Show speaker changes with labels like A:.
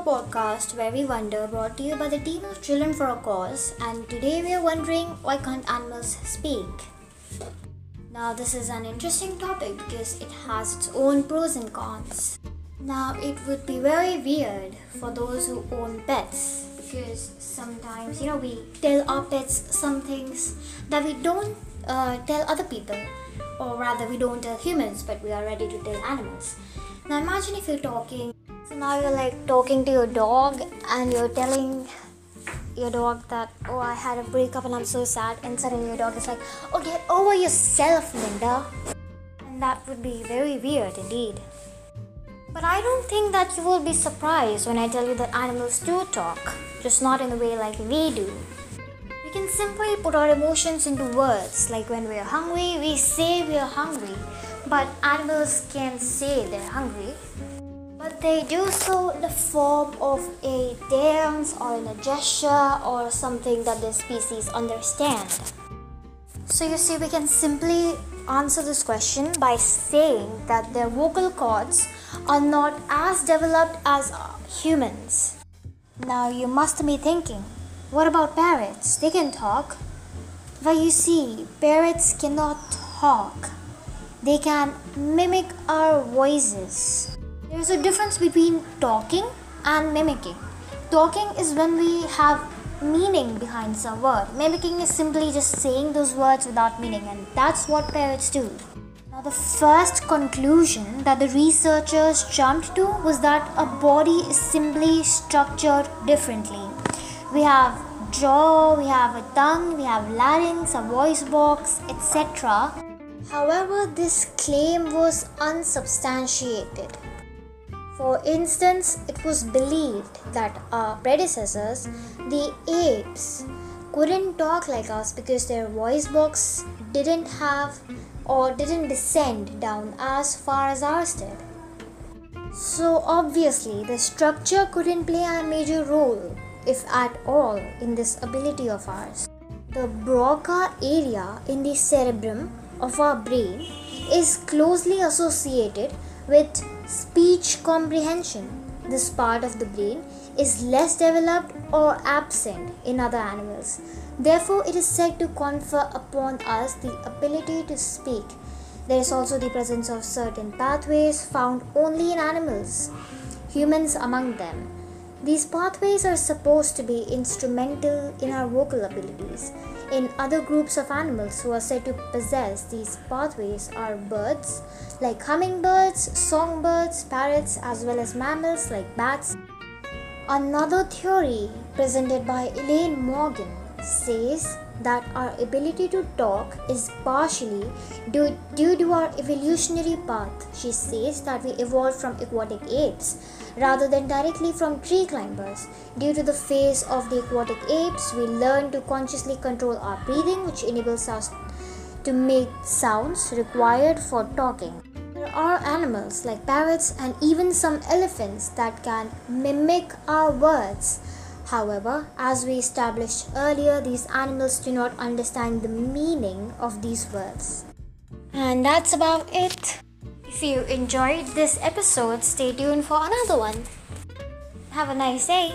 A: podcast where we wonder brought to you by the team of Children for a Cause and today we are wondering why can't animals speak? Now this is an interesting topic because it has its own pros and cons. Now it would be very weird for those who own pets because sometimes you know we tell our pets some things that we don't uh, tell other people or rather we don't tell humans but we are ready to tell animals. Now imagine if you're talking so now you're like talking to your dog and you're telling your dog that, oh, I had a breakup and I'm so sad. And suddenly your dog is like, oh, get over yourself, Linda. And that would be very weird indeed. But I don't think that you will be surprised when I tell you that animals do talk, just not in the way like we do. We can simply put our emotions into words, like when we are hungry, we say we are hungry, but animals can't say they're hungry they do so in the form of a dance or in a gesture or something that the species understand. So you see, we can simply answer this question by saying that their vocal cords are not as developed as humans. Now you must be thinking, what about parrots? They can talk. Well, you see, parrots cannot talk. They can mimic our voices. There's a difference between talking and mimicking. Talking is when we have meaning behind some word. Mimicking is simply just saying those words without meaning, and that's what parrots do. Now, the first conclusion that the researchers jumped to was that a body is simply structured differently. We have jaw, we have a tongue, we have larynx, a voice box, etc. However, this claim was unsubstantiated. For instance, it was believed that our predecessors, the apes, couldn't talk like us because their voice box didn't have or didn't descend down as far as ours did. So, obviously, the structure couldn't play a major role, if at all, in this ability of ours. The Broca area in the cerebrum of our brain is closely associated with speech comprehension. This part of the brain is less developed or absent in other animals. Therefore, it is said to confer upon us the ability to speak. There is also the presence of certain pathways found only in animals, humans among them. These pathways are supposed to be instrumental in our vocal abilities. In other groups of animals who are said to possess these pathways are birds, like hummingbirds, songbirds, parrots, as well as mammals like bats. Another theory presented by Elaine Morgan says that our ability to talk is partially due, due to our evolutionary path. She says that we evolved from aquatic apes rather than directly from tree climbers. Due to the phase of the aquatic apes, we learn to consciously control our breathing, which enables us to make sounds required for talking. Are animals like parrots and even some elephants that can mimic our words However, as we established earlier, these animals do not understand the meaning of these words. And that's about it. If you enjoyed this episode, stay tuned for another one. Have a nice day.